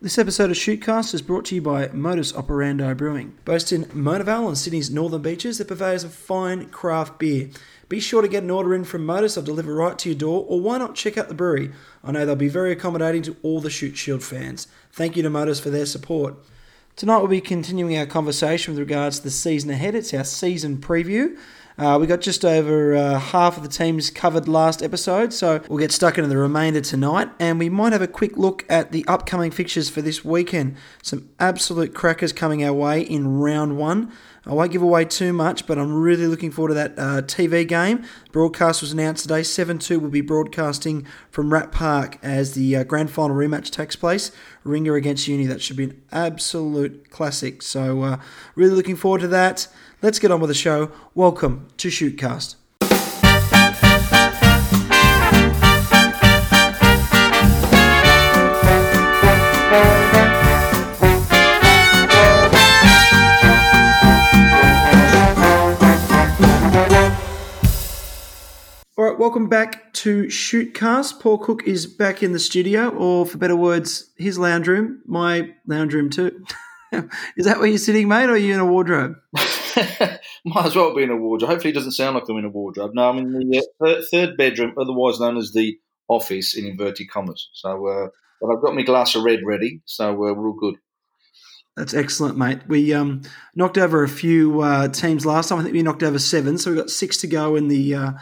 This episode of Shootcast is brought to you by Modus Operandi Brewing. Based in Mona Vale on Sydney's northern beaches, they're purveyors of fine craft beer. Be sure to get an order in from Modus, they'll deliver right to your door, or why not check out the brewery? I know they'll be very accommodating to all the Shute Shield fans. Thank you to Modus for their support. Tonight we'll be continuing our conversation with regards to the season ahead. It's our season preview. Uh, we got just over uh, half of the teams covered last episode, so we'll get stuck into the remainder tonight. And we might have a quick look at the upcoming fixtures for this weekend. Some absolute crackers coming our way in round one. I won't give away too much, but I'm really looking forward to that uh, TV game. Broadcast was announced today. 7 2 will be broadcasting from Rat Park as the uh, grand final rematch takes place. Ringer against Uni. That should be an absolute classic. So, uh, really looking forward to that. Let's get on with the show. Welcome to Shootcast. Right, welcome back to Shootcast. Paul Cook is back in the studio, or for better words, his lounge room, my lounge room too. is that where you're sitting, mate, or are you in a wardrobe? Might as well be in a wardrobe. Hopefully, it doesn't sound like I'm in a wardrobe. No, I'm in the uh, third bedroom, otherwise known as the office in inverted commas. So, uh, but I've got my glass of red ready, so uh, we're all good. That's excellent, mate. We um, knocked over a few uh, teams last time. I think we knocked over seven, so we've got six to go in the uh,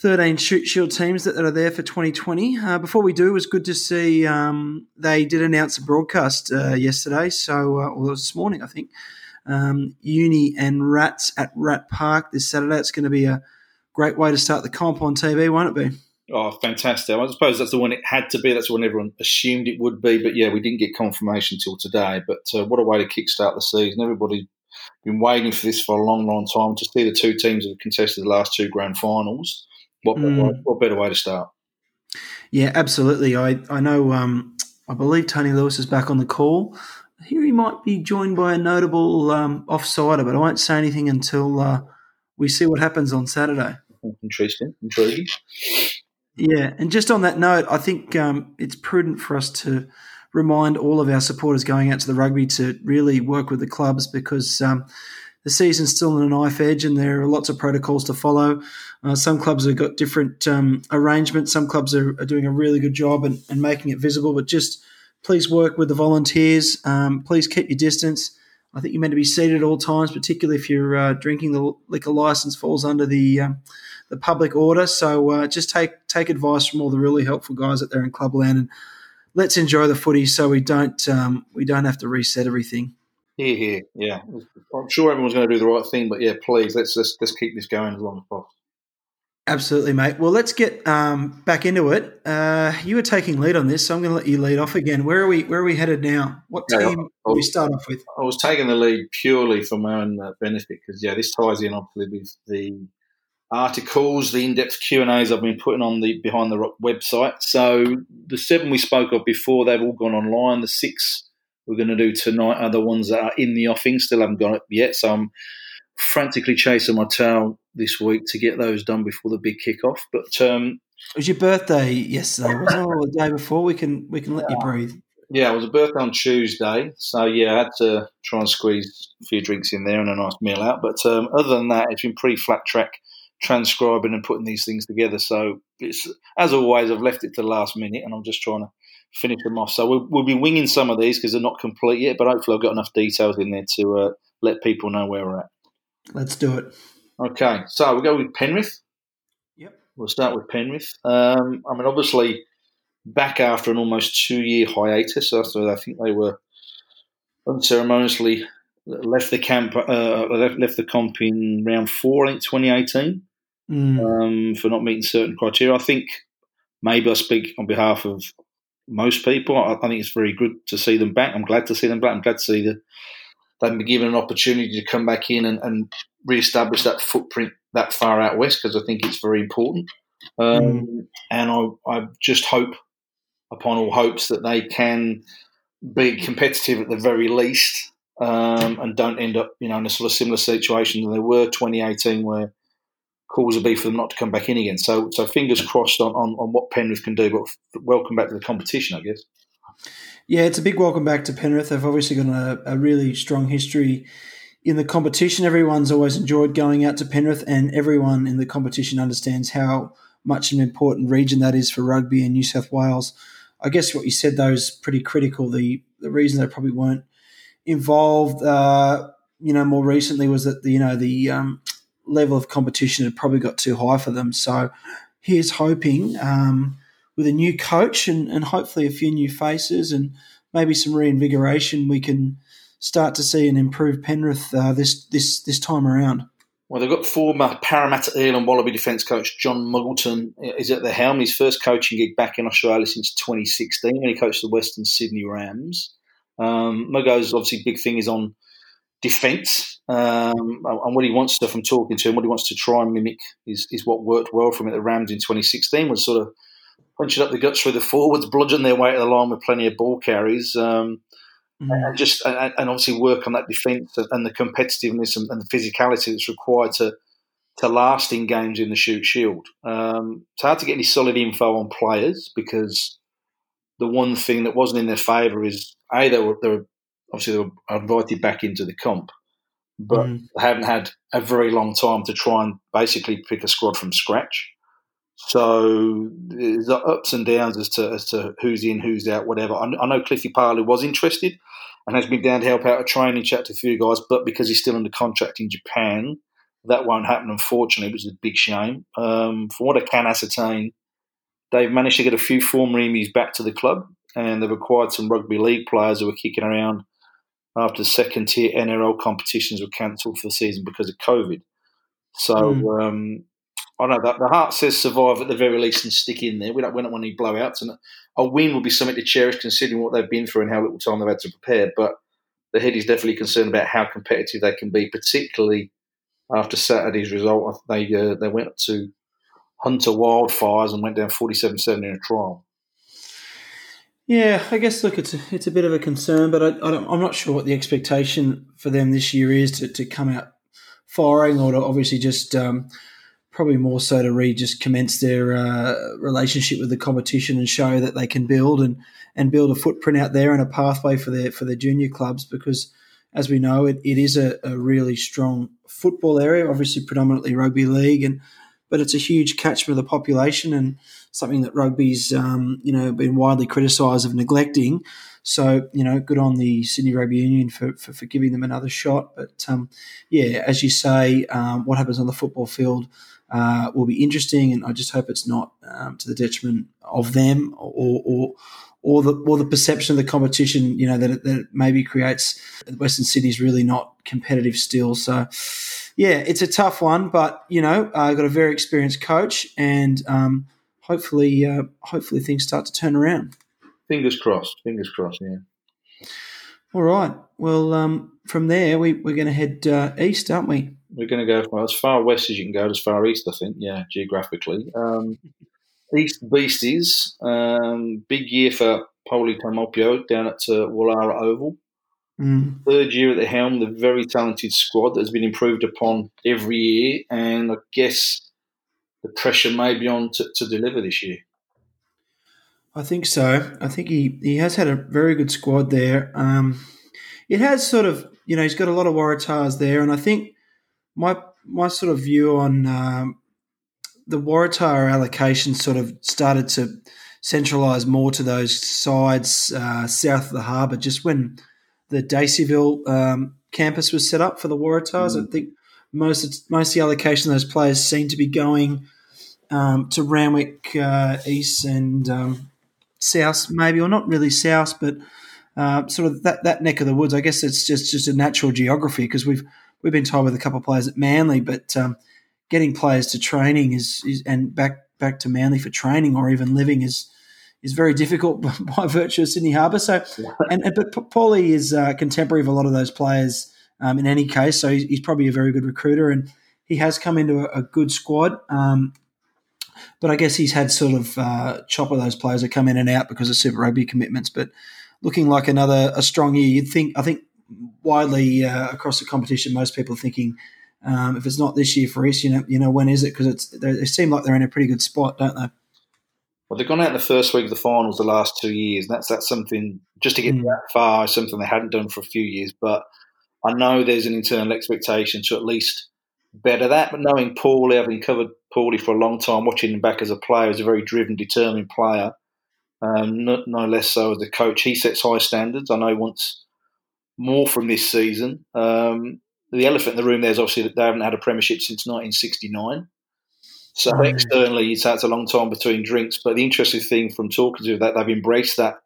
13 Shute Shield teams that, are there for 2020. Uh, before we do, it was good to see um, they did announce a broadcast uh, yesterday, so, uh, or this morning, I think. Um, Uni and Rats at Rat Park this Saturday. It's going to be a great way to start the comp on TV, won't it be? Oh, fantastic. I suppose that's the one it had to be. That's the one everyone assumed it would be. But yeah, we didn't get confirmation till today. But uh, what a way to kickstart the season. Everybody's been waiting for this for a long, long time to see the two teams that have contested the last two grand finals. What, mm. what, what, better way to start? Yeah, absolutely. I, I know, um, I believe Tony Lewis is back on the call. Here he might be joined by a notable um, offsider, but I won't say anything until uh, we see what happens on Saturday. Interesting, intriguing. Yeah, and just on that note, I think um, it's prudent for us to remind all of our supporters going out to the rugby to really work with the clubs because um, the season's still on a knife edge and there are lots of protocols to follow. Uh, some clubs have got different um, arrangements. Some clubs are, are, doing a really good job and, and, making it visible, but just please work with the volunteers. Um, please keep your distance. I think you're meant to be seated at all times, particularly if you're uh, drinking the liquor license falls under the um, the public order. So uh, just take take advice from all the really helpful guys out there in Clubland, and let's enjoy the footy so we don't um, we don't have to reset everything. Here, here, yeah. I'm sure everyone's going to do the right thing, but yeah, please let's let's, let's keep this going as long as possible. Absolutely, mate. Well, let's get um, back into it. Uh, you were taking lead on this, so I'm going to let you lead off again. Where are we? Where are we headed now? What team yeah, was, we start off with? I was taking the lead purely for my own uh, benefit because yeah, this ties in obviously with the articles, the in-depth Q and A's I've been putting on the behind the rock website. So the seven we spoke of before, they've all gone online. The six we're going to do tonight are the ones that are in the offing, still haven't got it yet. So I'm frantically chasing my tail this week to get those done before the big kickoff. But um, it was your birthday yesterday, wasn't it? Or the day before? We can we can let you breathe. Yeah, it was a birthday on Tuesday, so yeah, I had to try and squeeze a few drinks in there and a nice meal out. But um, other than that, it's been pretty flat track transcribing and putting these things together. So it's as always, I've left it to the last minute, and I'm just trying to finish them off. So we'll, we'll be winging some of these because they're not complete yet, but hopefully I've got enough details in there to uh, let people know where we're at. Let's do it. Okay, so we'll go with Penrith. Yep. We'll start with Penrith. Um, I mean, obviously, back after an almost two year hiatus, after I think they were unceremoniously left the camp, uh, left, left the comp in round four, I think 2018, mm. um, for not meeting certain criteria. I think maybe I speak on behalf of most people. I, I, think it's very good to see them back. I'm glad to see them back. I'm glad to see that they've been given an opportunity to come back in and, and re-establish that footprint that far out west because I think it's very important. Um, mm. And I, I just hope, upon all hopes, that they can be competitive at the very least um, and don't end up, you know, in a sort of similar situation than they were 2018, where calls would be for them not to come back in again. So, so fingers crossed on, on, on what Penrith can do. But welcome back to the competition, I guess. Yeah, it's a big welcome back to Penrith. They've obviously got a, a really strong history in the competition. Everyone's always enjoyed going out to Penrith, and everyone in the competition understands how much an important region that is for rugby in New South Wales. I guess what you said though is pretty critical. The the reason they probably weren't involved, uh, you know, more recently was that the, you know the um, level of competition had probably got too high for them. So here's hoping um, with a new coach and, and hopefully a few new faces and maybe some reinvigoration, we can start to see an improved Penrith uh, this this this time around. Well, they've got former Parramatta Eel and Wallaby defence coach John Muggleton is at the helm. His first coaching gig back in Australia since 2016 when he coached the Western Sydney Rams. Um, Muggo's obviously big thing is on defence, um, and what he wants to, from talking to him, what he wants to try and mimic is, is what worked well for him at the Rams in 2016 was sort of punching up the guts through the forwards, bludgeon their way to the line with plenty of ball carries, um, mm. and just and, and, obviously work on that defence and the competitiveness and, and, the physicality that's required to to last in games in the Shute Shield. Um, it's hard to get any solid info on players because the one thing that wasn't in their favour is a they were, they were obviously they were invited back into the comp, but mm. they haven't had a very long time to try and basically pick a squad from scratch. So there's ups and downs as to as to who's in, who's out, whatever. I, I know Cliffy Parley was interested and has been down to help out a training chat to a few guys, but because he's still under contract in Japan, that won't happen. Unfortunately, which is a big shame. Um, from what I can ascertain, they've managed to get a few former Emus back to the club, and they've acquired some rugby league players who were kicking around after second tier NRL competitions were cancelled for the season because of COVID. So mm. um, I know that the heart says survive at the very least and stick in there. We don't, we don't want any blowouts, and a win would be something to cherish considering what they've been through and how little time they've had to prepare. But the head is definitely concerned about how competitive they can be, particularly after Saturday's result. They uh, they went to Hunter Wildfires and went down 47-7 in a trial. Yeah, I guess look, it's a, it's a bit of a concern, but I, I am not sure what the expectation for them this year is to, to come out firing or to obviously just um, probably more so to re just commence their uh, relationship with the competition and show that they can build and and build a footprint out there and a pathway for their for their junior clubs because as we know it, it is a, a really strong football area obviously predominantly rugby league and but it's a huge catchment of the population and something that rugby's um, you know been widely criticised of neglecting so, you know, good on the Sydney Rugby Union for, for, for giving them another shot. But um, yeah, as you say, um, what happens on the football field uh, will be interesting, and I just hope it's not um, to the detriment of them or, or or the or the perception of the competition. You know that it, that it maybe creates Western Sydney's really not competitive still. So yeah, it's a tough one, but you know I uh, got a very experienced coach, and um, hopefully uh, hopefully things start to turn around. Fingers crossed. Fingers crossed. Yeah. All right. Well, um, from there we, we're going to head uh, east, aren't we? we're going to go from as far west as you can go, as far east, I think. Yeah, geographically. Um, east Beasties, um, big year for Poli Taumoepeau down at uh, Woollahra Oval. Mm. Third year at the helm, the very talented squad that has been improved upon every year, and I guess the pressure may be on to, to deliver this year. I think so. I think he, he has had a very good squad there. Um, it has sort of, you know, he's got a lot of Waratahs there, and I think my my sort of view on um, the Waratah allocation sort of started to centralise more to those sides uh, south of the harbour. Just when the Daceyville um, campus was set up for the Waratahs, mm. I think most most of the allocation of those players seem to be going um, to Randwick uh, East and um, South, maybe, or not really South, but uh, sort of that, that neck of the woods. I guess it's just just a natural geography because we've we've been told with a couple of players at Manly, but um, getting players to training is, is, and back back to Manly for training or even living is is very difficult by virtue of Sydney Harbour. So, and, and but Paulie is uh, contemporary of a lot of those players um, in any case. So he's, he's, probably a very good recruiter, and he has come into a, a good squad. Um, but I guess he's had sort of uh, chop of those players that come in and out because of Super Rugby commitments. But looking like another a strong year, you'd think. I think widely uh, across the competition, most people are thinking um, if it's not this year for us, you know, you know when is it? Because it's they seem like they're in a pretty good spot, don't they? Well, they've gone out in the first week of the finals the last two years, and that's that's something just to get Mm. that far is something they hadn't done for a few years. But I know there's an internal expectation to at least better that. But knowing Paulie, having covered Paulie for a long time, watching him back as a player, as a very driven, determined player. Um, no, no less so as a coach. He sets high standards. I know he wants more from this season. Um, the elephant in the room there is obviously that they haven't had a premiership since 1969. So Mm. externally, it's that's a long time between drinks. But the interesting thing from talking to that they've embraced that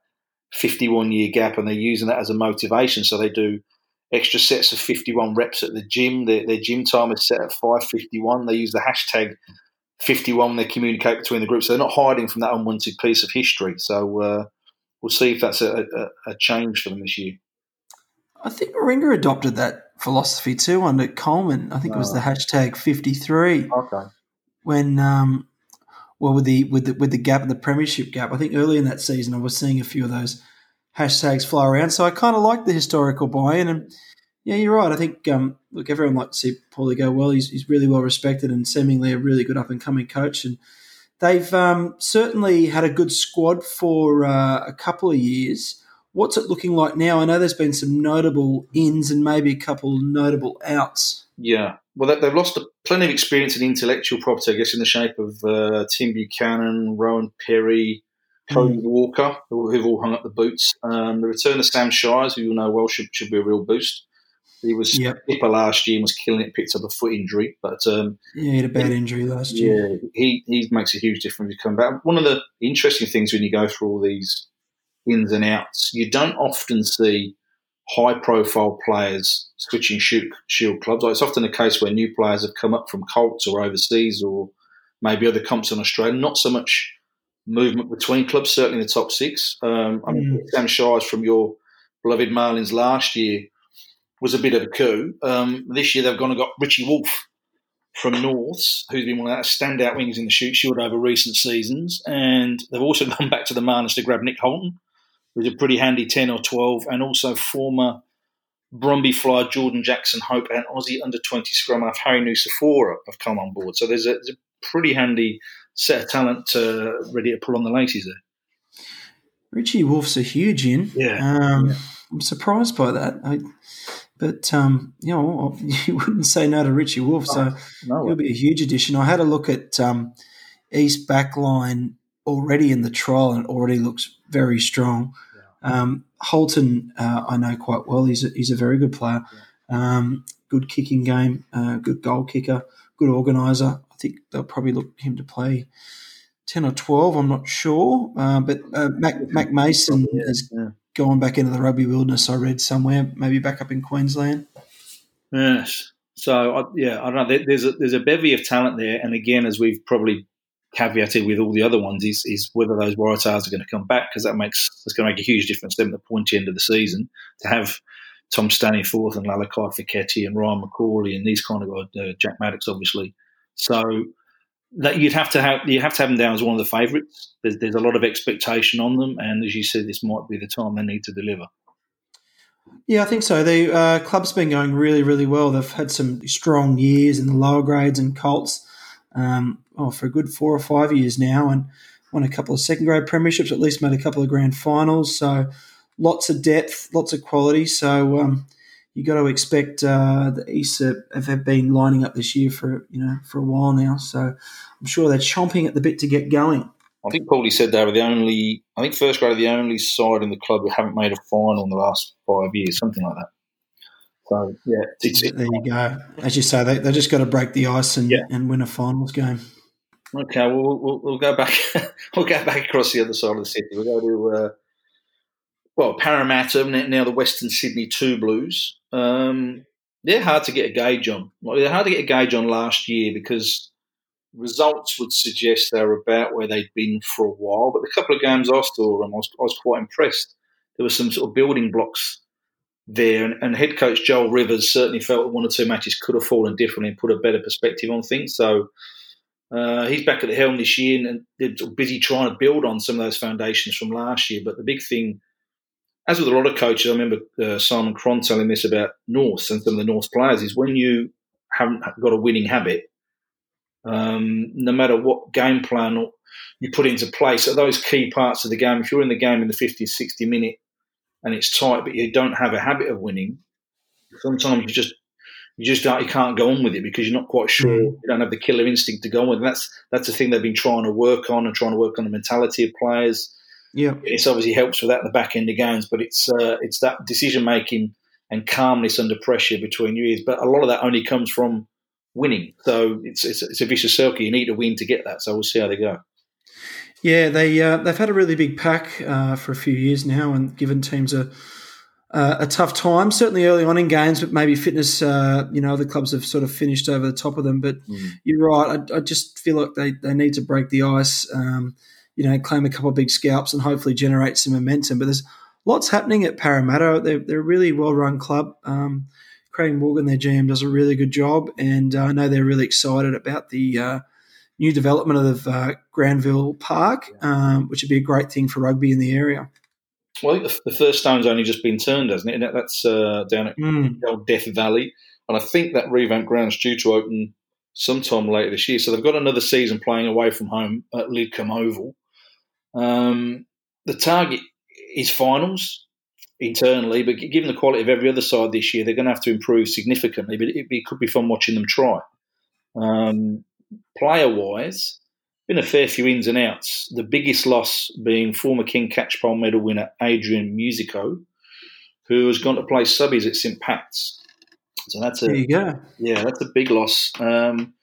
51 year gap and they're using that as a motivation. So they do extra sets of 51 reps at the gym. Their, their gym time is set at 5:51. They use the hashtag 51 when they communicate between the groups. So they're not hiding from that unwanted piece of history. So uh, we'll see if that's a, a, a change for them this year. I think Warringah adopted that philosophy too under Coleman. I think it was the hashtag 53 Okay. When, um, well, with the with the with the gap, the premiership gap. I think early in that season, I was seeing a few of those hashtags fly around. So I kind of like the historical buy-in, and yeah, you're right. I think um, look, everyone likes to see Paulie go well. He's, he's really well respected and seemingly a really good up and coming coach, and they've um, certainly had a good squad for uh, a couple of years. What's it looking like now? I know there's been some notable ins and maybe a couple notable outs. Yeah. Well, they- they've lost a, plenty of experience and intellectual property, I guess, in the shape of uh, Tim Buchanan, Rowan Perry, Cody Walker, who- who've all hung up the boots. Um, the return of Sam Shires, who you know well should, should be a real boost. He was Yep. skipper last year and was killing it, picked up a foot injury. But um, Yeah, he had a bad injury last year. yeah, he, he makes a huge difference to come back. One of the interesting things when you go through all these ins and outs, you don't often see high profile players switching shoot, shield clubs. It's often a case where new players have come up from Colts or overseas or maybe other comps in Australia. Not so much movement between clubs, certainly in the top six. Um, I mean, Sam Shires from your beloved Marlins last year was a bit of a coup. Um, this year they've gone and got Richie Wolf from Norths, who's been one of the standout wings in the Shute Shield over recent seasons. And they've also gone back to the Marlins to grab Nick Holton, who's a pretty handy 10 or 12, and also former Brumby flyer Jordan Jackson Hope and Aussie under 20 scrum half Harry Nucifora have come on board. So there's a, there's a pretty handy set of talent uh, ready to pull on the laces there. Richie Wolf's a huge in. Yeah. Um, Yeah. I'm surprised by that. I, but, um, you know, you wouldn't say no to Richie Wolf. So No, he'll be a huge addition. I had a look at um, East backline already in the trial and already looks very strong. Um, Holton, uh, I know quite well. He's a, he's a very good player. Um, good kicking game, uh, good goal kicker, good organiser. I think they'll probably look him to play 10 or 12, I'm not sure. Uh, but uh, Mac, Mack Mason is yeah. going back into the rugby wilderness, I read somewhere, maybe back up in Queensland. Yes. So I, yeah, I don't know. There's a there's a bevy of talent there, and again, as we've probably caveated with all the other ones, is is whether those Waratahs are going to come back because that makes that's going to make a huge difference them at the pointy end of the season to have Tom Staniforth and Lalakai Foketi and Ryan McCauley and these kind of guys, uh, Jack Maddocks, obviously. So that you'd have to have you have to have them down as one of the favourites. There's there's a lot of expectation on them, and as you said, this might be the time they need to deliver. Yeah, I think so. The uh, club's been going really, really well. They've had some strong years in the lower grades and Colts um, oh, for a good four or five years now, and won a couple of second grade premierships. At least made a couple of grand finals. So lots of depth, lots of quality. So um, you got to expect uh, the East have, have been lining up this year for you know for a while now. So I'm sure they're chomping at the bit to get going. I think Paulie said they were the only. I think first grade are the only side in the club who haven't made a final in the last five years, something like that. So yeah, it's, it's, There you go. As you say, they, they just got to break the ice and, Yeah. and win a finals game. Okay. Well, we'll, we'll, we'll go back. we'll go back across the other side of the city. We'll go to uh, well Parramatta now the Western Sydney Two Blues. Um, they're hard to get a gauge on. Like, they're hard to get a gauge on last year because results would suggest they're about where they'd been for a while. But the couple of games I saw them, I was, I was quite impressed. There were some sort of building blocks there, and, and head coach Joel Rivers certainly felt one or two matches could have fallen differently and put a better perspective on things. So uh, he's back at the helm this year, and they're busy trying to build on some of those foundations from last year. But the big thing, as with a lot of coaches, I remember uh, Simon Cron telling this about North and some of the North players, is when you haven't got a winning habit, um, no matter what game plan you put into place, at those key parts of the game, if you're in the game in the 50, 60 minute and it's tight, but you don't have a habit of winning, sometimes you just you just don't, you can't go on with it because you're not quite sure. Mm. You don't have the killer instinct to go on with. And that's that's the thing they've been trying to work on and trying to work on the mentality of players. Yeah, it's obviously helps with that in the back end of games, but it's uh, it's that decision making and calmness under pressure between your ears. But a lot of that only comes from winning. So it's it's, it's a vicious circle. You need to win to get that. So we'll see how they go. Yeah, they uh, they've had a really big pack uh, for a few years now, and given teams a uh, a tough time. Certainly early on in games, but maybe fitness. Uh, you know, the clubs have sort of finished over the top of them. But mm. you're right. I, I, just feel like they, they need to break the ice. Um, you know, claim a couple of big scalps and hopefully generate some momentum. But there's lots happening at Parramatta. They're, they're a really well run club. Um, Craig Morgan, their GM, does a really good job, and uh, I know they're really excited about the uh, new development of uh, Granville Park, um, which would be a great thing for rugby in the area. Well, the, the first stone's only just been turned, hasn't it? That's uh, down at mm. Death Valley, and I think that revamped ground's due to open sometime later this year. So they've got another season playing away from home at Lidcombe Oval. Um, the target is finals internally, but given the quality of every other side this year, they're going to have to improve significantly. But it, it could be fun watching them try. Um, player wise, been a fair few ins and outs. The biggest loss being former Ken Catchpole medal winner Adrian Musico, who has gone to play subbies at St Pat's. So that's a there you go. Yeah, that's a big loss. Um,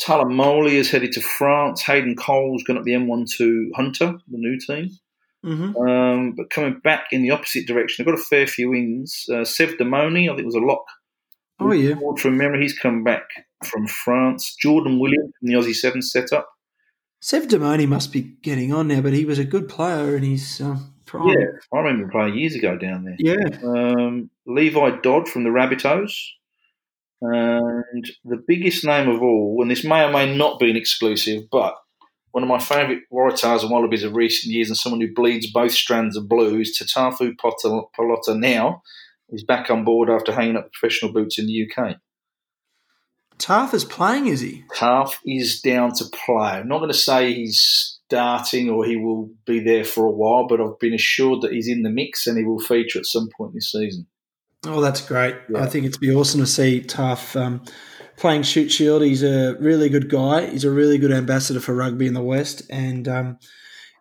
Tyler Moley is headed to France. Hayden Cole's gone up the M1 to Hunter, the new team. Mm-hmm. Um, but coming back in the opposite direction, they've got a fair few wins. Uh, Sev Damoni, I think it was a lock. Oh, yeah. From memory, he's come back from France. Jordan Williams from the Aussie Seven setup. Sev Damoni must be getting on now, but he was a good player and he's uh, prime. Yeah, I remember playing years ago down there. Yeah. Um, Levi Dodd from the Rabbitohs. And the biggest name of all, and this may or may not be an exclusive, but one of my favourite Waratahs and Wallabies of recent years, and someone who bleeds both strands of blues, Tatafu Polota-Nau is back on board after hanging up professional boots in the UK. Taaffe is playing, is he? Taaffe is down to play. I'm not going to say he's starting or he will be there for a while, but I've been assured that he's in the mix and he will feature at some point this season. Oh, that's great. Yeah. I think it'd be awesome to see Taaffe um, playing Shute Shield. He's a really good guy. He's a really good ambassador for rugby in the West. And um,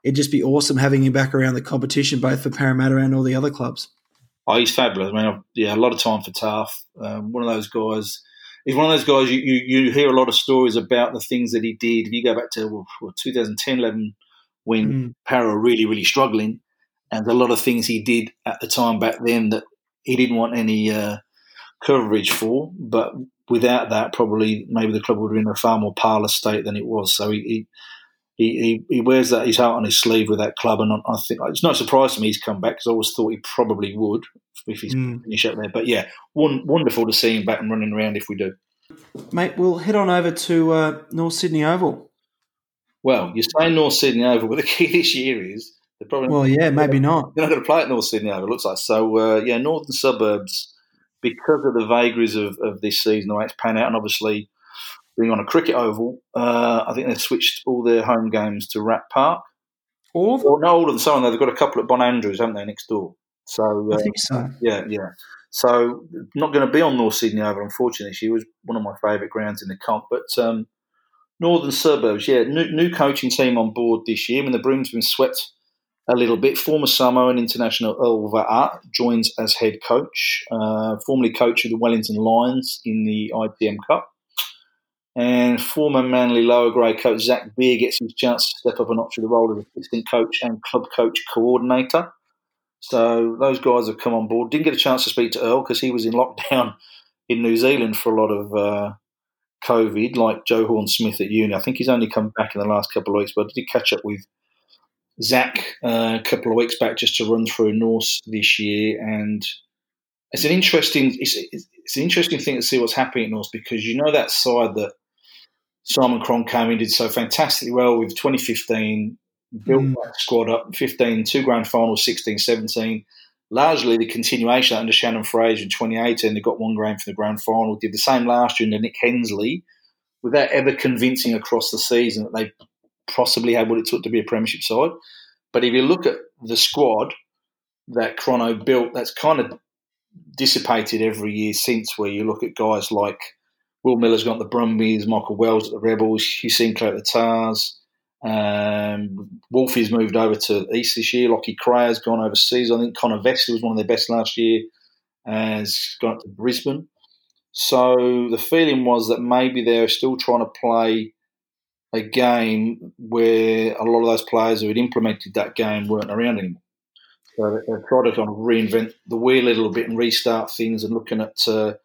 it'd just be awesome having him back around the competition, both for Parramatta and all the other clubs. Oh, he's fabulous. I mean, yeah, a lot of time for Taaffe. Um, one of those guys – he's one of those guys you, you, you, hear a lot of stories about the things that he did. If you go back to well, 2010 11, when mm. Para were really, really struggling, and a lot of things he did at the time back then that he didn't want any uh, coverage for. But without that, probably maybe the club would have been in a far more parlous state than it was. So he, he, he, he wears that his heart on his sleeve with that club, and I think it's no surprise to me he's come back because I always thought he probably would if he's mm. finish up there. But yeah, one, wonderful to see him back and running around if we do. Mate, we'll head on over to uh, North Sydney Oval. Well, you're saying North Sydney Oval, but the key this year is they're probably well, yeah, maybe not. They're not going to play at North Sydney Oval. It looks like so. Uh, yeah, northern suburbs because of the vagaries of, of this season, the way it's panned out, and obviously being on a cricket oval, uh, I think they've switched all their home games to Rat Park. All of them? Well, no, all of them. Some they've got a couple at Bon Andrews, haven't they, next door? So uh, I think so. Yeah, yeah. So not going to be on North Sydney Oval, unfortunately. She was one of my favourite grounds in the comp. But um, Northern Suburbs, yeah, new, new, coaching team on board this year. I mean, the broom's been swept a little bit. Former Samoan international Earl Va'a joins as head coach, uh, formerly coach of the Wellington Lions in the ITM Cup. And former Manly lower grade coach Zach Beer gets his chance to step up a notch to the role of assistant coach and club coach coordinator. So those guys have come on board. Didn't get a chance to speak to Earl because he was in lockdown in New Zealand for a lot of uh, COVID, like Joe Horn Smith at uni. I think he's only come back in the last couple of weeks, but I did catch up with Zach uh, a couple of weeks back just to run through North this year, and it's an interesting it's, it's an interesting thing to see what's happening at North because you know that side that Simon Cron came in did so fantastically well with 2015 built mm. that squad up 15, two grand finals, 16, 17. Largely the continuation under Shannon Fraser in 2018. They got one grand for the grand final. Did the same last year under Nick Hensley without ever convincing across the season that they possibly had what it took to be a premiership side. But if you look at the squad, that Chrono built that's kind of dissipated every year since. Where you look at guys like Will Miller's got the Brumbies, Michael Wells at the Rebels, Hugh Sinclair at the Tars. Um, Wolfie's moved over to East this year. Lockie Crayer's gone overseas. I think Connor Vesely was one of their best last year. Has gone to Brisbane. So the feeling was that maybe they're still trying to play a game where a lot of those players who had implemented that game weren't around anymore. So they're trying to kind of reinvent the wheel a little bit and restart things and looking at uh,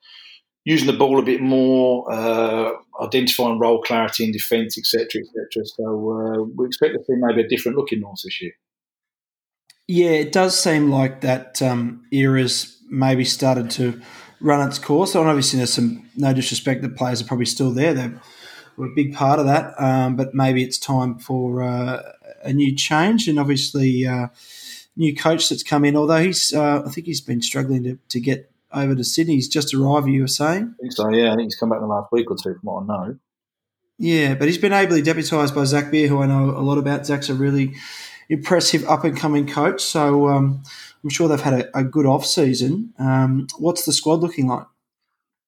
using the ball a bit more, uh, identifying role clarity in defence, etc., etc. So uh, we expect to see maybe a different look in North this year. Yeah, it does seem like that um, era's maybe started to run its course. And obviously, there's some no disrespect. The players are probably still there. They were a big part of that, um, but maybe it's time for uh, a new change. And obviously, uh, new coach that's come in. Although he's, uh, I think he's been struggling to, to get over to Sydney. He's just arrived. You were saying? I think so. Yeah, I think he's come back in the last week or two, from what I know. Yeah, but he's been ably deputised by Zach Beer, who I know a lot about. Zach's a really impressive up and coming coach. So um, I'm sure they've had a, a good off season. Um, what's the squad looking like?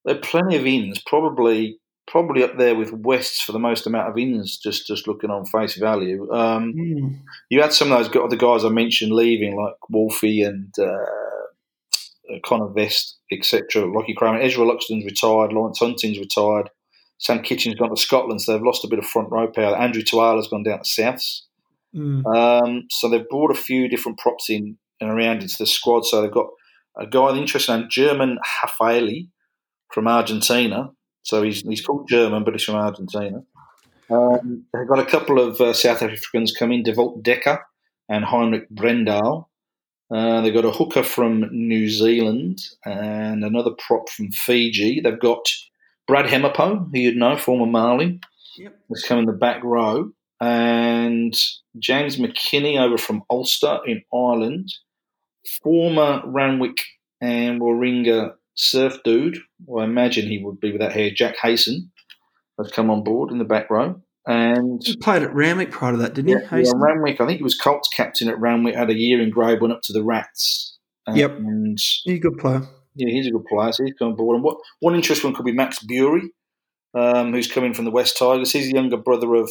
There are plenty of ins, probably probably up there with Wests for the most amount of ins. Just just looking on face value, um, mm. you had some of those the guys I mentioned leaving, like Wolfie and uh, Connor Vest, etc. Lockie Crown, Ezra Luxton's retired, Lawrence Hunting's retired. Sam Kitchen's gone to Scotland, so they've lost a bit of front row power. Andrew Tuala's gone down to Souths. Mm. Um, so they've brought a few different props in and around into the squad. So they've got a guy the interesting, German Hafaeli from Argentina. So he's, he's called German, but he's from Argentina. Um, they've got a couple of uh, South Africans come in, Devolt Decker and Heinrich Brendal. Uh, they've got a hooker from New Zealand and another prop from Fiji. They've got Brad Hemapo, who you'd know, former Marlin, yep. has come in the back row. And James McKinney over from Ulster in Ireland former Randwick and Warringah surf dude, well, I imagine he would be with that hair, Jack Hayson, has come on board in the back row. And he played at Randwick prior to that, didn't yeah, he? Yeah, Randwick. I think he was Colts captain at Randwick. Had a year in grade, went up to the Rats. And yep, he's a good player. Yeah, he's a good player. So he's come on board. And what one interesting one could be Max Bury, um, who's coming from the West Tigers. He's the younger brother of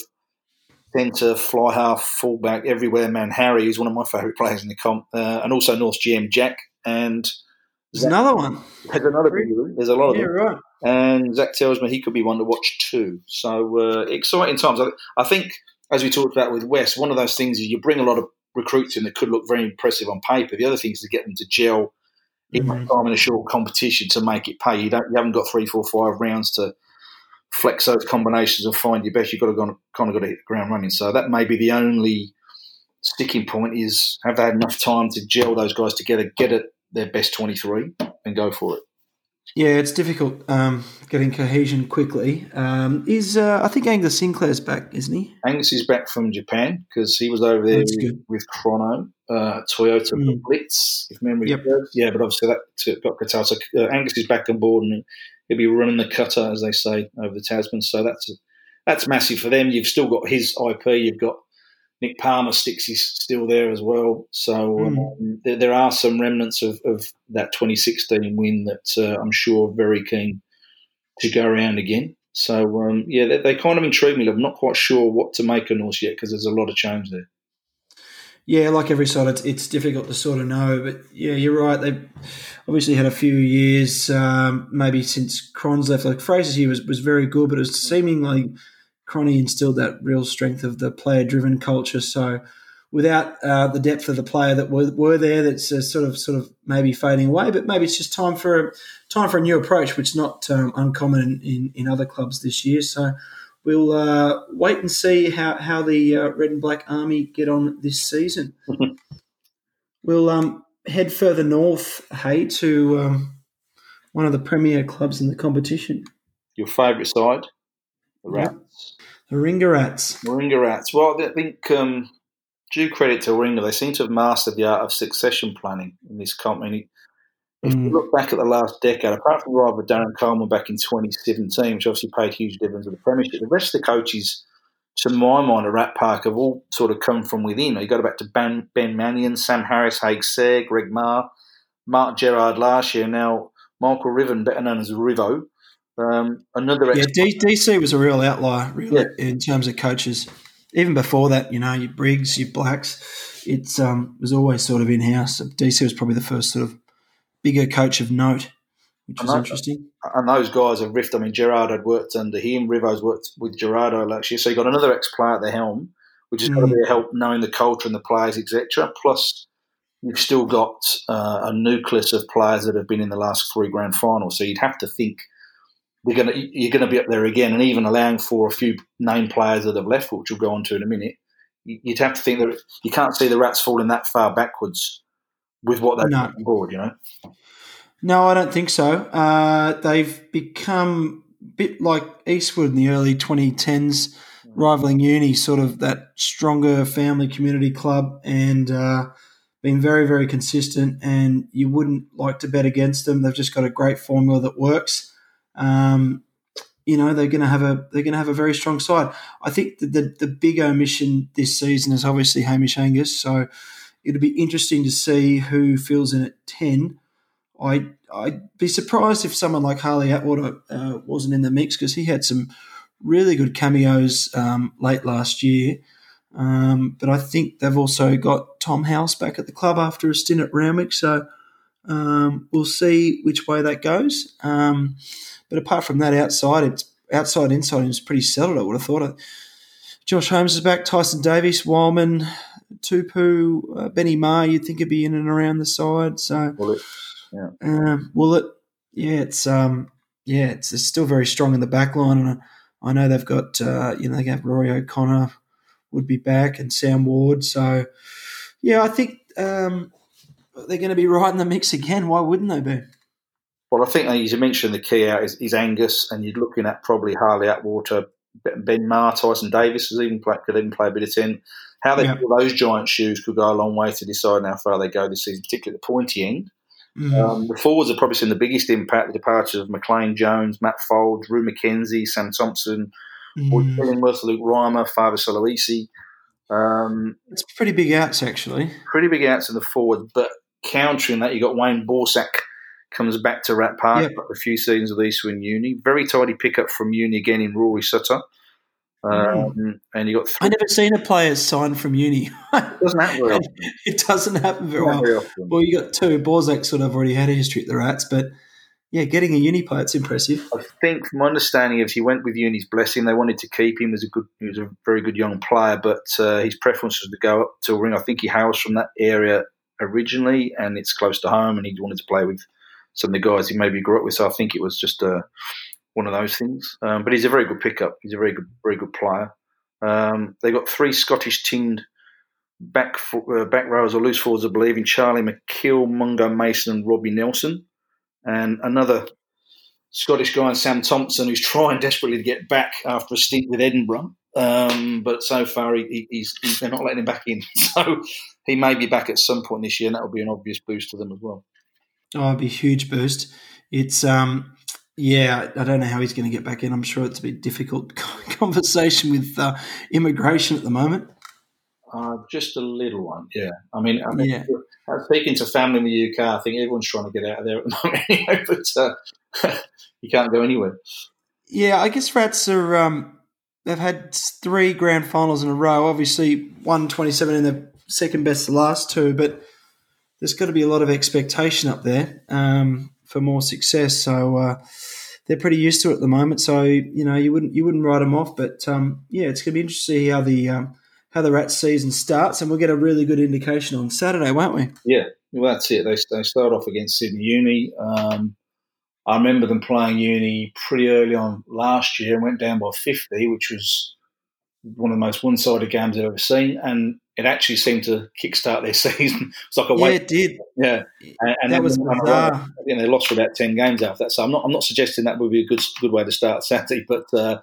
centre, fly half, fullback, everywhere man. Harry He's one of my favourite players in the comp, uh, and also North GM Jack. And there's Zach, another one. There's another big There's a lot of yeah, them. Right. And Zach tells me he could be one to watch too. So uh, exciting times. I, I, think, as we talked about with West, one of those things is you bring a lot of recruits in that could look very impressive on paper. The other thing is to get them to gel in mm-hmm. time in a short competition to make it pay. You don't. You haven't got three, four, five rounds to flex those combinations and find your best, you've got to go, kind of got to hit the ground running. So that may be the only sticking point is have they had enough time to gel those guys together, get it their best 23 and go for it. Yeah, it's difficult um, getting cohesion quickly. Um, is uh, I think Angus Sinclair's back, isn't he? Angus is back from Japan because he was over there with, with, Chrono, uh, Toyota mm. Blitz, if memory yep. serves. Yeah, but obviously that got cut out. So uh, Angus is back on board and he'll be running the cutter, as they say, over the Tasman. So that's that's massive for them. You've still got his IP. You've got Nick Palmer sticks is still there as well. So mm. um, there, there, are some remnants of, of that 2016 win that uh, I'm sure are very keen to go around again. So um, yeah, they, they, kind of intrigue me. I'm not quite sure what to make of North yet because there's a lot of change there. Yeah, like every side, it's, it's difficult to sort of know. But yeah, you're right. They've obviously had a few years, um, maybe since Cron's left. Like Fraser's year was, was very good, but it was seemingly Cronny instilled that real strength of the player driven culture. So without uh, the depth of the player that were, were there, that's uh, sort of sort of maybe fading away. But maybe it's just time for a, time for a new approach, which is not um, uncommon in, in other clubs this year. So we'll uh, wait and see how, how the uh, Red and Black Army get on this season. we'll um, head further north, hey, to um, one of the premier clubs in the competition. Your favourite side, the Rats. The Warringah Rats. Warringah Rats. Well, I think um, due credit to Warringah, they seem to have mastered the art of succession planning in this company. If mm. you look back at the last decade, apart from rather Darren Coleman back in 2017, which obviously paid huge dividends with the Premiership, the rest of the coaches to my mind, a Rat Park have all sort of come from within. You go back to Ben, ben Mannion, Sam Harris, Haig Sayre, Greg Maher, Mark Gerrard last year, now Michael Riven, better known as Rivo. Um, another yeah, D- DC was a real outlier, really, yeah. in terms of coaches. Even before that, you know, your Briggs, your Blacks, it um, was always sort of in house. DC was probably the first sort of bigger coach of note, which was interesting. And those guys have riffed. I mean, Gerrard had worked under him. Rivo's worked with Gerardo last year. So you got another ex player at the helm, which is mm. got to be a help knowing the culture and the players, etc. Plus, you've still got uh, a nucleus of players that have been in the last three grand finals. So you'd have to think they're going to you're going to be up there again, and even allowing for a few name players that have left, which we'll go on to in a minute. You'd have to think that you can't see the Rats falling that far backwards with what they've no. on board, you know. No, I don't think so. Uh, they've become a bit like Eastwood in the early 2010s, rivaling Uni, sort of that stronger family community club, and uh, been very, very consistent. And you wouldn't like to bet against them. They've just got a great formula that works. Um, you know they're going to have a they're going to have a very strong side. I think the, the, the big omission this season is obviously Hamish Angus. So it'll be interesting to see who fills in at ten. I I'd be surprised if someone like Harley Atwater uh, wasn't in the mix because he had some really good cameos um, late last year. Um, but I think they've also got Tom House back at the club after a stint at Randwick, so um, we'll see which way that goes. But apart from that, outside it's outside inside it's pretty settled. I would have thought. Josh Holmes is back. Tyson Davies, Wildman, Tupu, uh, Benny Maher. You'd think would be in and around the side. So, Will it? Yeah. Um, will it? Yeah, it's um, yeah, it's, it's, still very strong in the back line, and I, I know they've got uh, you know they have Rory O'Connor would be back and Sam Ward. So, yeah, I think um, they're going to be right in the mix again. Why wouldn't they be? Well, I think as you mentioned, the key out is, is Angus, and you're looking at probably Harley Atwater, Ben Maher, Tyson Davies has even play, could even play a bit of ten. How they yeah. those giant shoes could go a long way to decide how far they go this season, particularly at the pointy end. Mm. Um, the forwards have probably seen the biggest impact: the departures of McLean Jones, Matt Fold, Drew McKenzie, Sam Thompson, mm. Illingworth, Luke Reimer, Fava Aloisi. Um, it's pretty big outs, actually. Pretty big outs in the forward, but countering that, you've got Wayne Borsak comes back to Rat Park yep. a few seasons of Eastwood Uni. Very tidy pickup from Uni again in Rory Sutter. Um, mm. And you got. Three. I never seen a player sign from uni. it doesn't happen very often. It doesn't happen very, well. Very well, you got two. Borzak sort of already had a history at the Rats, but yeah, getting a uni player, it's impressive. I think, from my understanding, if he went with Uni's blessing, they wanted to keep him as a good. He was a very good young player, but uh, his preference was to go up to a ring. I think he hails from that area originally, and it's close to home, and he wanted to play with some of the guys he maybe grew up with. So I think it was just uh, one of those things. Um, but he's a very good pickup. He's a very good, very good player. Um, they got three Scottish tinned back uh, back rowers or loose forwards, I believe, in Charlie McKill, Mungo Mason, and Robbie Nelson, and another Scottish guy, Sam Thompson, who's trying desperately to get back after a stint with Edinburgh. Um, but so far, he, he's, he's, they're not letting him back in. So he may be back at some point this year, and that will be an obvious boost to them as well. Oh, it'd be a huge boost. It's um, yeah, I don't know how he's going to get back in. I'm sure it's a bit difficult conversation with uh, immigration at the moment. Uh, just a little one, yeah. I mean, I mean, yeah. speaking to family in the UK, I think everyone's trying to get out of there at the moment, but uh, you can't go anywhere. Yeah, I guess Rats are. Um, they've had three grand finals in a row. Obviously, one twenty-seven in the second best, the last two, but there's got to be a lot of expectation up there um, for more success. So uh, they're pretty used to it at the moment. So you know you wouldn't you wouldn't write them off. But um, yeah, it's going to be interesting to see how the um, how the Rats season starts, and we'll get a really good indication on Saturday, won't we? Yeah, well that's it. They they start off against Sydney Uni. Um, I remember them playing Uni pretty early on last year and went down by 50, which was one of the most one-sided games I've ever seen, and it actually seemed to kickstart their season. It's like a yeah, it did. Yeah, and, and that was bizarre. You know, they lost for about ten games after that. So I'm not I'm not suggesting that would be a good good way to start Saturday, but uh,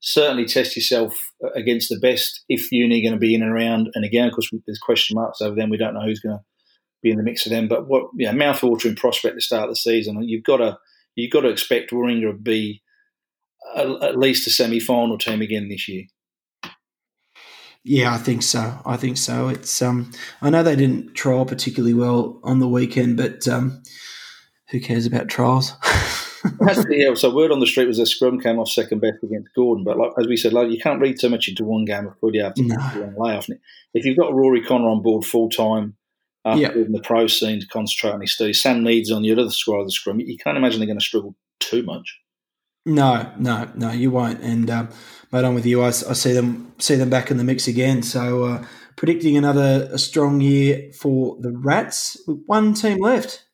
certainly test yourself against the best if Uni are going to be in and around. And again, of course, there's question marks over them. We don't know who's going to be in the mix of them. But what yeah, mouth-watering prospect to start the season. You've got to you've got to expect Warringah to be at least a semi-final team again this year. Yeah, I think so. I think so. It's um, I know they didn't trial particularly well on the weekend, but um, who cares about trials? Yeah, so word on the street was a scrum came off second best against Gordon, but like, as we said, like you can't read too much into one game of footy after No. a long layoff. If you've got Rory Connor on board full time after Yeah. in the pro scene to concentrate on his studies, Sam Needs on the other side of the scrum, you can't imagine they're going to struggle too much. No, no, no, you won't. And um, mate, I'm with you. I see them see them back in the mix again. So uh, predicting another a strong year for the Rats with one team left.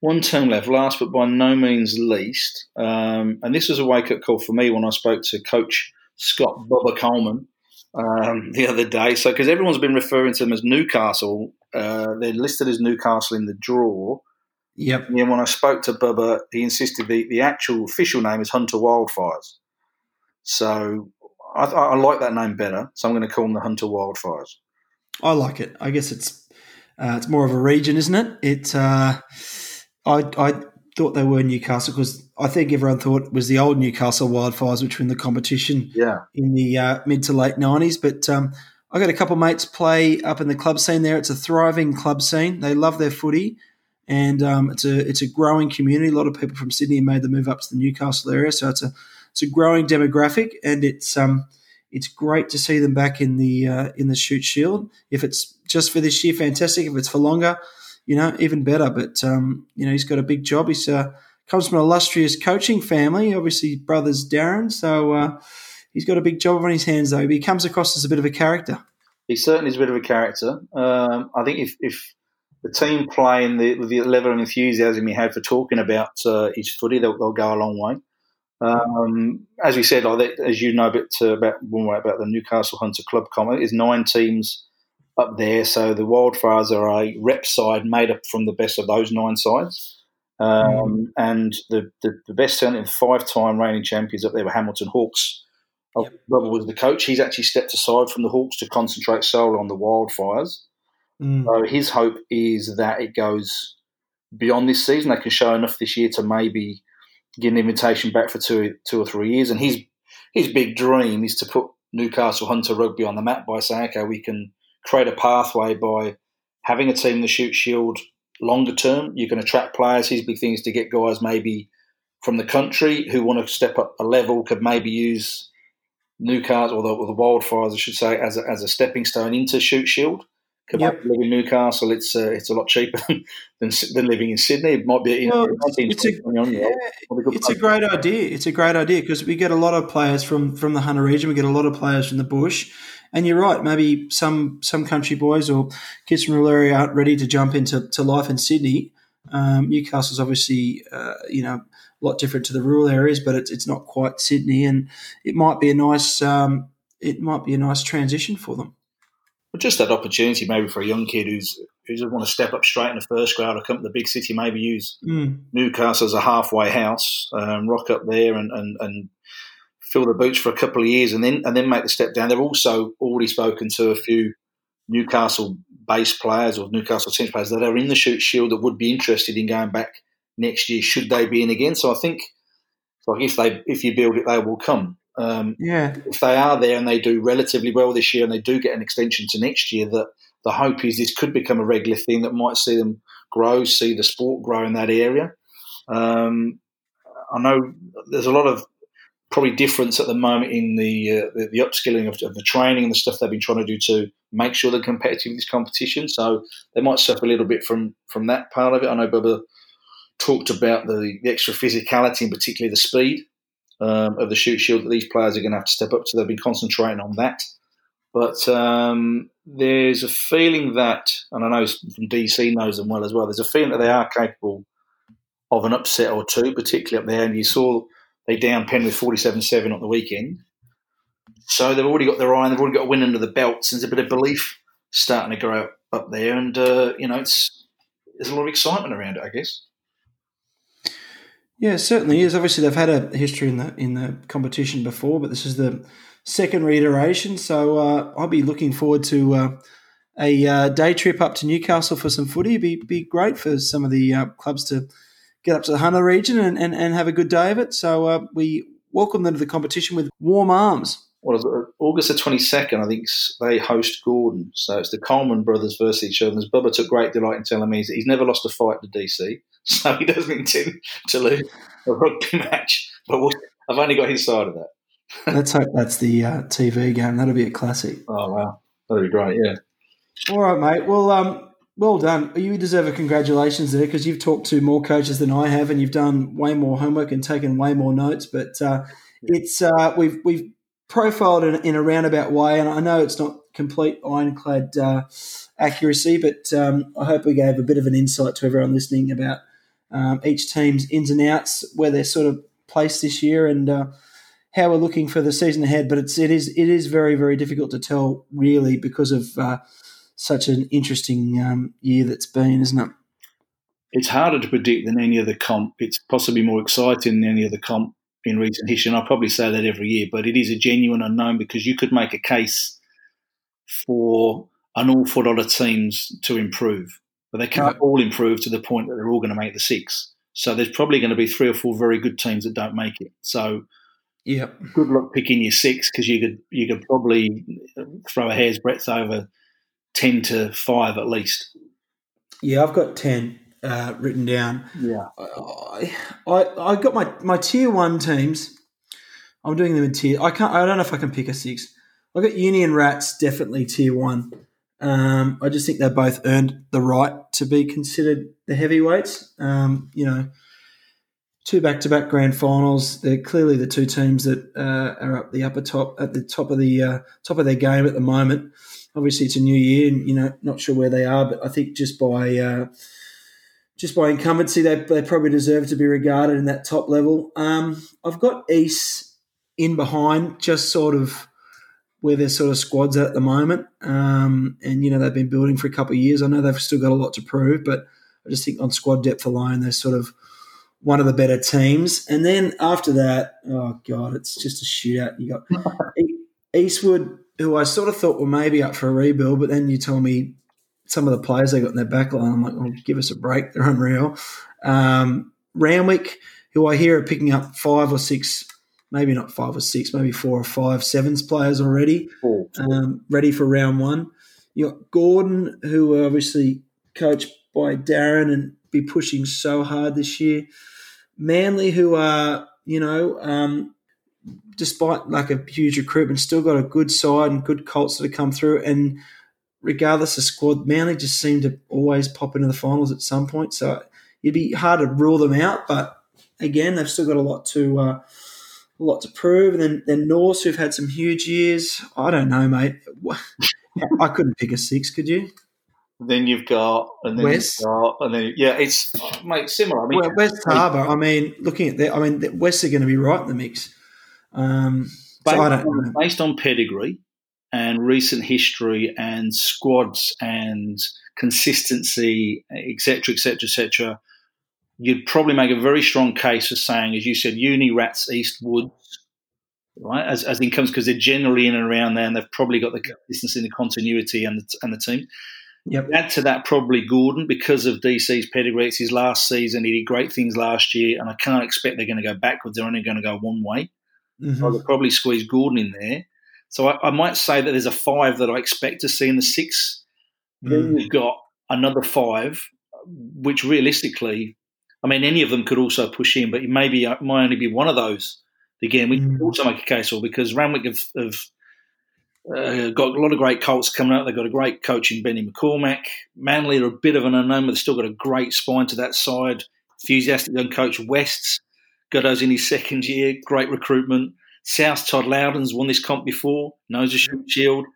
One team left, last but by no means least. Um, and this was a wake up call for me when I spoke to Coach Scott Bubba Coleman um, the other day. So, because everyone's been referring to them as Newcastle, uh, they're listed as Newcastle in the draw. Yep. And then when I spoke to Bubba, he insisted the, the actual official name is Hunter Wildfires. So, I, I I like that name better. So, I'm going to call them the Hunter Wildfires. I like it. I guess it's uh, it's more of a region, isn't it? It. Uh, I I thought they were Newcastle because I think everyone thought it was the old Newcastle Wildfires, which were in the competition Yeah. in the uh, mid to late nineties. But um, I got a couple of mates play up in the club scene there. It's a thriving club scene. They love their footy, and um, it's a it's a growing community. A lot of people from Sydney have made the move up to the Newcastle area, so it's a it's a growing demographic, and it's um it's great to see them back in the uh, in the Shute Shield. If it's just for this year, fantastic. If it's for longer, you know, even better. But um, you know, he's got a big job. He's uh, comes from an illustrious coaching family, obviously brothers Darren. So uh, he's got a big job on his hands, though. But he comes across as a bit of a character. He certainly is a bit of a character. Um, I think if, if the team play and the, the level of enthusiasm he had for talking about uh, his footy, they'll, they'll go a long way. Um, as we said, like that, as you know, a bit uh, about one way about the Newcastle Hunter Club comment is nine teams up there. So the Wildfires are a rep side made up from the best of those nine sides. Um, And the, the, the best certainly five time reigning champions up there were Hamilton Hawks. Yep. Bubba was the coach. He's actually stepped aside from the Hawks to concentrate solely on the Wildfires. Mm. So his hope is that it goes beyond this season. They can show enough this year to maybe get an invitation back for two, two or three years. And his his big dream is to put Newcastle Hunter Rugby on the map by saying, okay, we can create a pathway by having a team the Shute Shield longer term. You can attract players. His big thing is to get guys maybe from the country who want to step up a level, could maybe use Newcastle or the, or the Wildfires, I should say, as a, as a stepping stone into Shute Shield. Could Yep. live in Newcastle, it's uh, it's a lot cheaper than than living in Sydney. It might be, you know, Well, it's a- 21 year old. Probably good It's a great idea. It's a great idea because we get a lot of players from from the Hunter region. We get a lot of players from the bush, and you're right. Maybe some some country boys or kids from rural area aren't ready to jump into to life in Sydney. Um, Newcastle's obviously uh, you know a lot different to the rural areas, but it's it's not quite Sydney, and it might be a nice um, it might be a nice transition for them. But just that opportunity, maybe for a young kid who's who just want to step up straight in the first grade or come to the big city, maybe use Mm. Newcastle as a halfway house, um, rock up there and, and, and fill the boots for a couple of years, and then and then make the step down. They've also already spoken to a few Newcastle base players or Newcastle team players that are in the Shute Shield that would be interested in going back next year should they be in again. So I think like if they if you build it, they will come. Um, Yeah, if they are there and they do relatively well this year and they do get an extension to next year, that the hope is this could become a regular thing that might see them grow, see the sport grow in that area. Um, I know there's a lot of probably difference at the moment in the uh, the, the upskilling of, of the training and the stuff they've been trying to do to make sure they're competitive in this competition. So they might suffer a little bit from from that part of it. I know Bubba talked about the, the extra physicality and particularly the speed um, of the Shute Shield that these players are going to have to step up to. They've been concentrating on that. But um, there's a feeling that, and I know from DC knows them well as well, there's a feeling that they are capable of an upset or two, particularly up there. And you saw they down Penrith 47 7 on the weekend. So they've already got their eye and they've already got a win under the belts. There's a bit of belief starting to grow up, up there. And, uh, you know, it's there's a lot of excitement around it, I guess. Yeah, it certainly is. Obviously, they've had a history in the in the competition before, but this is the second reiteration. So uh, I'll be looking forward to uh, a uh, day trip up to Newcastle for some footy. It'd be be great for some of the uh, clubs to get up to the Hunter region and, and, and have a good day of it. So uh, we welcome them to the competition with warm arms. Well, as, August the 22nd, I think they host Gordon. So it's the Coleman brothers versus each other. As Bubba took great delight in telling me he's never lost a fight to DC, so he doesn't intend to lose a rugby match. But we'll, I've only got his side of that. Let's hope that's the uh, TV game. That'll be a classic. Oh, wow. That'll be great, yeah. All right, mate. Well, um, well done. You deserve a congratulations there because you've talked to more coaches than I have, and you've done way more homework and taken way more notes. But uh, it's uh, we've we've profiled in, in, a roundabout way, and I know it's not complete ironclad uh, accuracy, but um, I hope we gave a bit of an insight to everyone listening about um, each team's ins and outs, where they're sort of placed this year, and uh, how we're looking for the season ahead. But it's it is it is very very difficult to tell really because of uh, such an interesting um, year that's been, isn't it? It's harder to predict than any other comp. It's possibly more exciting than any other comp in recent history, and I probably say that every year. But it is a genuine unknown because you could make a case for an awful lot of teams to improve, but they can't yeah. all improve to the point that they're all going to make the six. So there's probably going to be three or four very good teams that don't make it. So yeah, good luck picking your six because you could you could probably throw a hair's breadth over ten to five at least. Yeah, I've got ten uh, written down. Yeah, I, I I got my my tier one teams. I'm doing them in tier. I can't. I don't know if I can pick a six. I got Union Rats definitely tier one. Um, I just think they both earned the right to be considered the heavyweights. Um, you know, two back-to-back grand finals. They're clearly the two teams that uh, are up the upper top at the top of the uh, top of their game at the moment. Obviously, it's a new year, and you know, not sure where they are, but I think just by uh, just by incumbency, they, they probably deserve to be regarded in that top level. Um, I've got East in behind, just sort of where their sort of squads at the moment. Um, and, you know, they've been building for a couple of years. I know they've still got a lot to prove, but I just think on squad depth alone, they're sort of one of the better teams. And then after that, oh, God, it's just a shootout. You got Eastwood, who I sort of thought were maybe up for a rebuild, but then you told me some of the players they got in their backline. I'm like, well, give us a break. They're unreal. Um, Randwick, who I hear are picking up five or six maybe not five or six, maybe four or five sevens players already, um, ready for round one. You got Gordon, who are obviously coached by Darren and be pushing so hard this year. Manly, who are you know, um, despite like a huge recruitment, still got a good side and good Colts that have come through. And regardless of squad, Manly just seem to always pop into the finals at some point. So it'd be hard to rule them out, but again, they've still got a lot to. Uh, a lot to prove. And then, then Norse, who've had some huge years. I don't know, mate. I couldn't pick a six, could you? Then you've got, and then West, got, and then yeah, it's mate similar. I mean, well, West Harbour. I mean, looking at that, I mean, West are going to be right in the mix. Um, based, so on, based on pedigree and recent history and squads and consistency, etc., etc., etc you'd probably make a very strong case for saying, as you said, Uni Rats Eastwoods, right? As, as incomes because they're generally in and around there, and they've probably got the consistency the continuity and the, and the team. Yep. Add to that probably Gordon because of DC's pedigree. It's his last season. He did great things last year, and I can't expect they're going to go backwards. They're only going to go one way. Mm-hmm. So they'll probably squeeze Gordon in there. So I, I, might say that there's a five that I expect to see in the six. Mm. Then you've got another five, which realistically I mean, any of them could also push in, but maybe it might only be one of those. Again, we mm. can also make a case for because Randwick have, have uh, got a lot of great Colts coming out. They've got a great coach in Benny McCormack. Manly are a bit of an unknown, but they've still got a great spine to that side. Enthusiastic young coach West's got those in his second year. Great recruitment. South Todd Loudon's won this comp before. Knows a shield.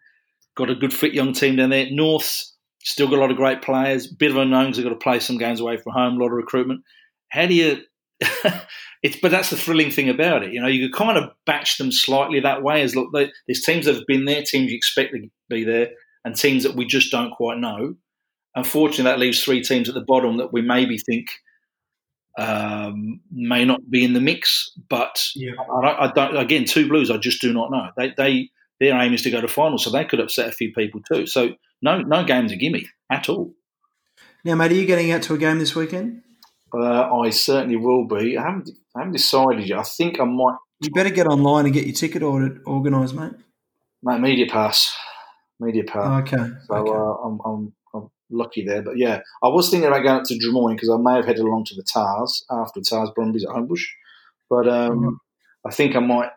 Got a good fit young team down there. North Still got a lot of great players. Bit of unknowns. They've got to play some games away from home. A lot of recruitment. How do you? it's but that's the thrilling thing about it. You know, you could kind of batch them slightly that way. As look, there's teams that have been there, teams you expect to be there, and teams that we just don't quite know. Unfortunately, that leaves three teams at the bottom that we maybe think um, may not be in the mix. But yeah. I, I, don't. Again, two Blues, I just do not know. They, they their aim is to go to final, so they could upset a few people too. So no, no game's a gimme at all. Now, mate, are you getting out to a game this weekend? Uh, I certainly will be. I haven't, I haven't decided yet. I think I might. You better get online and get your ticket ordered, organised, mate. Mate, media pass, media pass. Okay. So okay. uh, I'm, I'm I'm lucky there. But yeah, I was thinking about going up to Drummoyne because I may have headed along to the Tahs after the Tahs Brumbies at Homebush. But um, Mhm. I think I might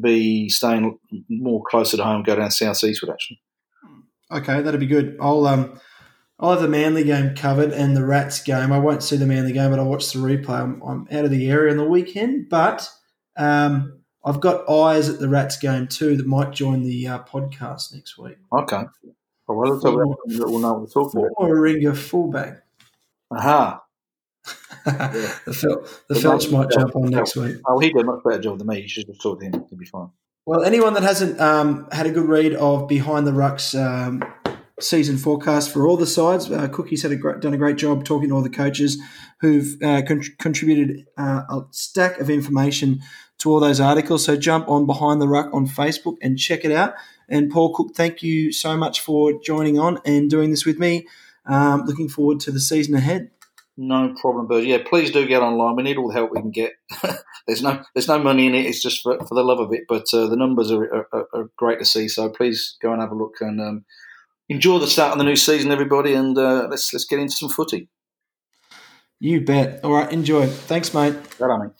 be staying more closer to home, go down South Eastwood actually. Okay, that'd be good. I'll um, I'll have the Manly game covered and the Rats game. I won't see the Manly game, but I'll watch the replay. I'm, I'm out of the area on the weekend, but um, I've got eyes at the Rats game too that might join the uh, podcast next week. Okay. Well, let's talk about something that we'll know what to talk about. Ringer fullback. Aha. the Fel- the Well, Felch might jump on next week. Oh, he did a much better job than me. You should have talked to him. He'd be fine. Well, anyone that hasn't um, had a good read of Behind the Rucks um, season forecast for all the sides, uh, Cookie's had a great, done a great job talking to all the coaches who've uh, con- contributed uh, a stack of information to all those articles. So jump on Behind the Ruck on Facebook and check it out. And Paul Cook, thank you so much for joining on and doing this with me. Um, looking forward to the season ahead. No problem, but yeah, please do get online. We need all the help we can get. there's no there's no money in it. It's just for, for the love of it. But uh, the numbers are, are, are great to see. So please go and have a look and um, enjoy the start of the new season, everybody. And uh, let's let's get into some footy. You bet. All right, enjoy. Thanks, mate. That I mean.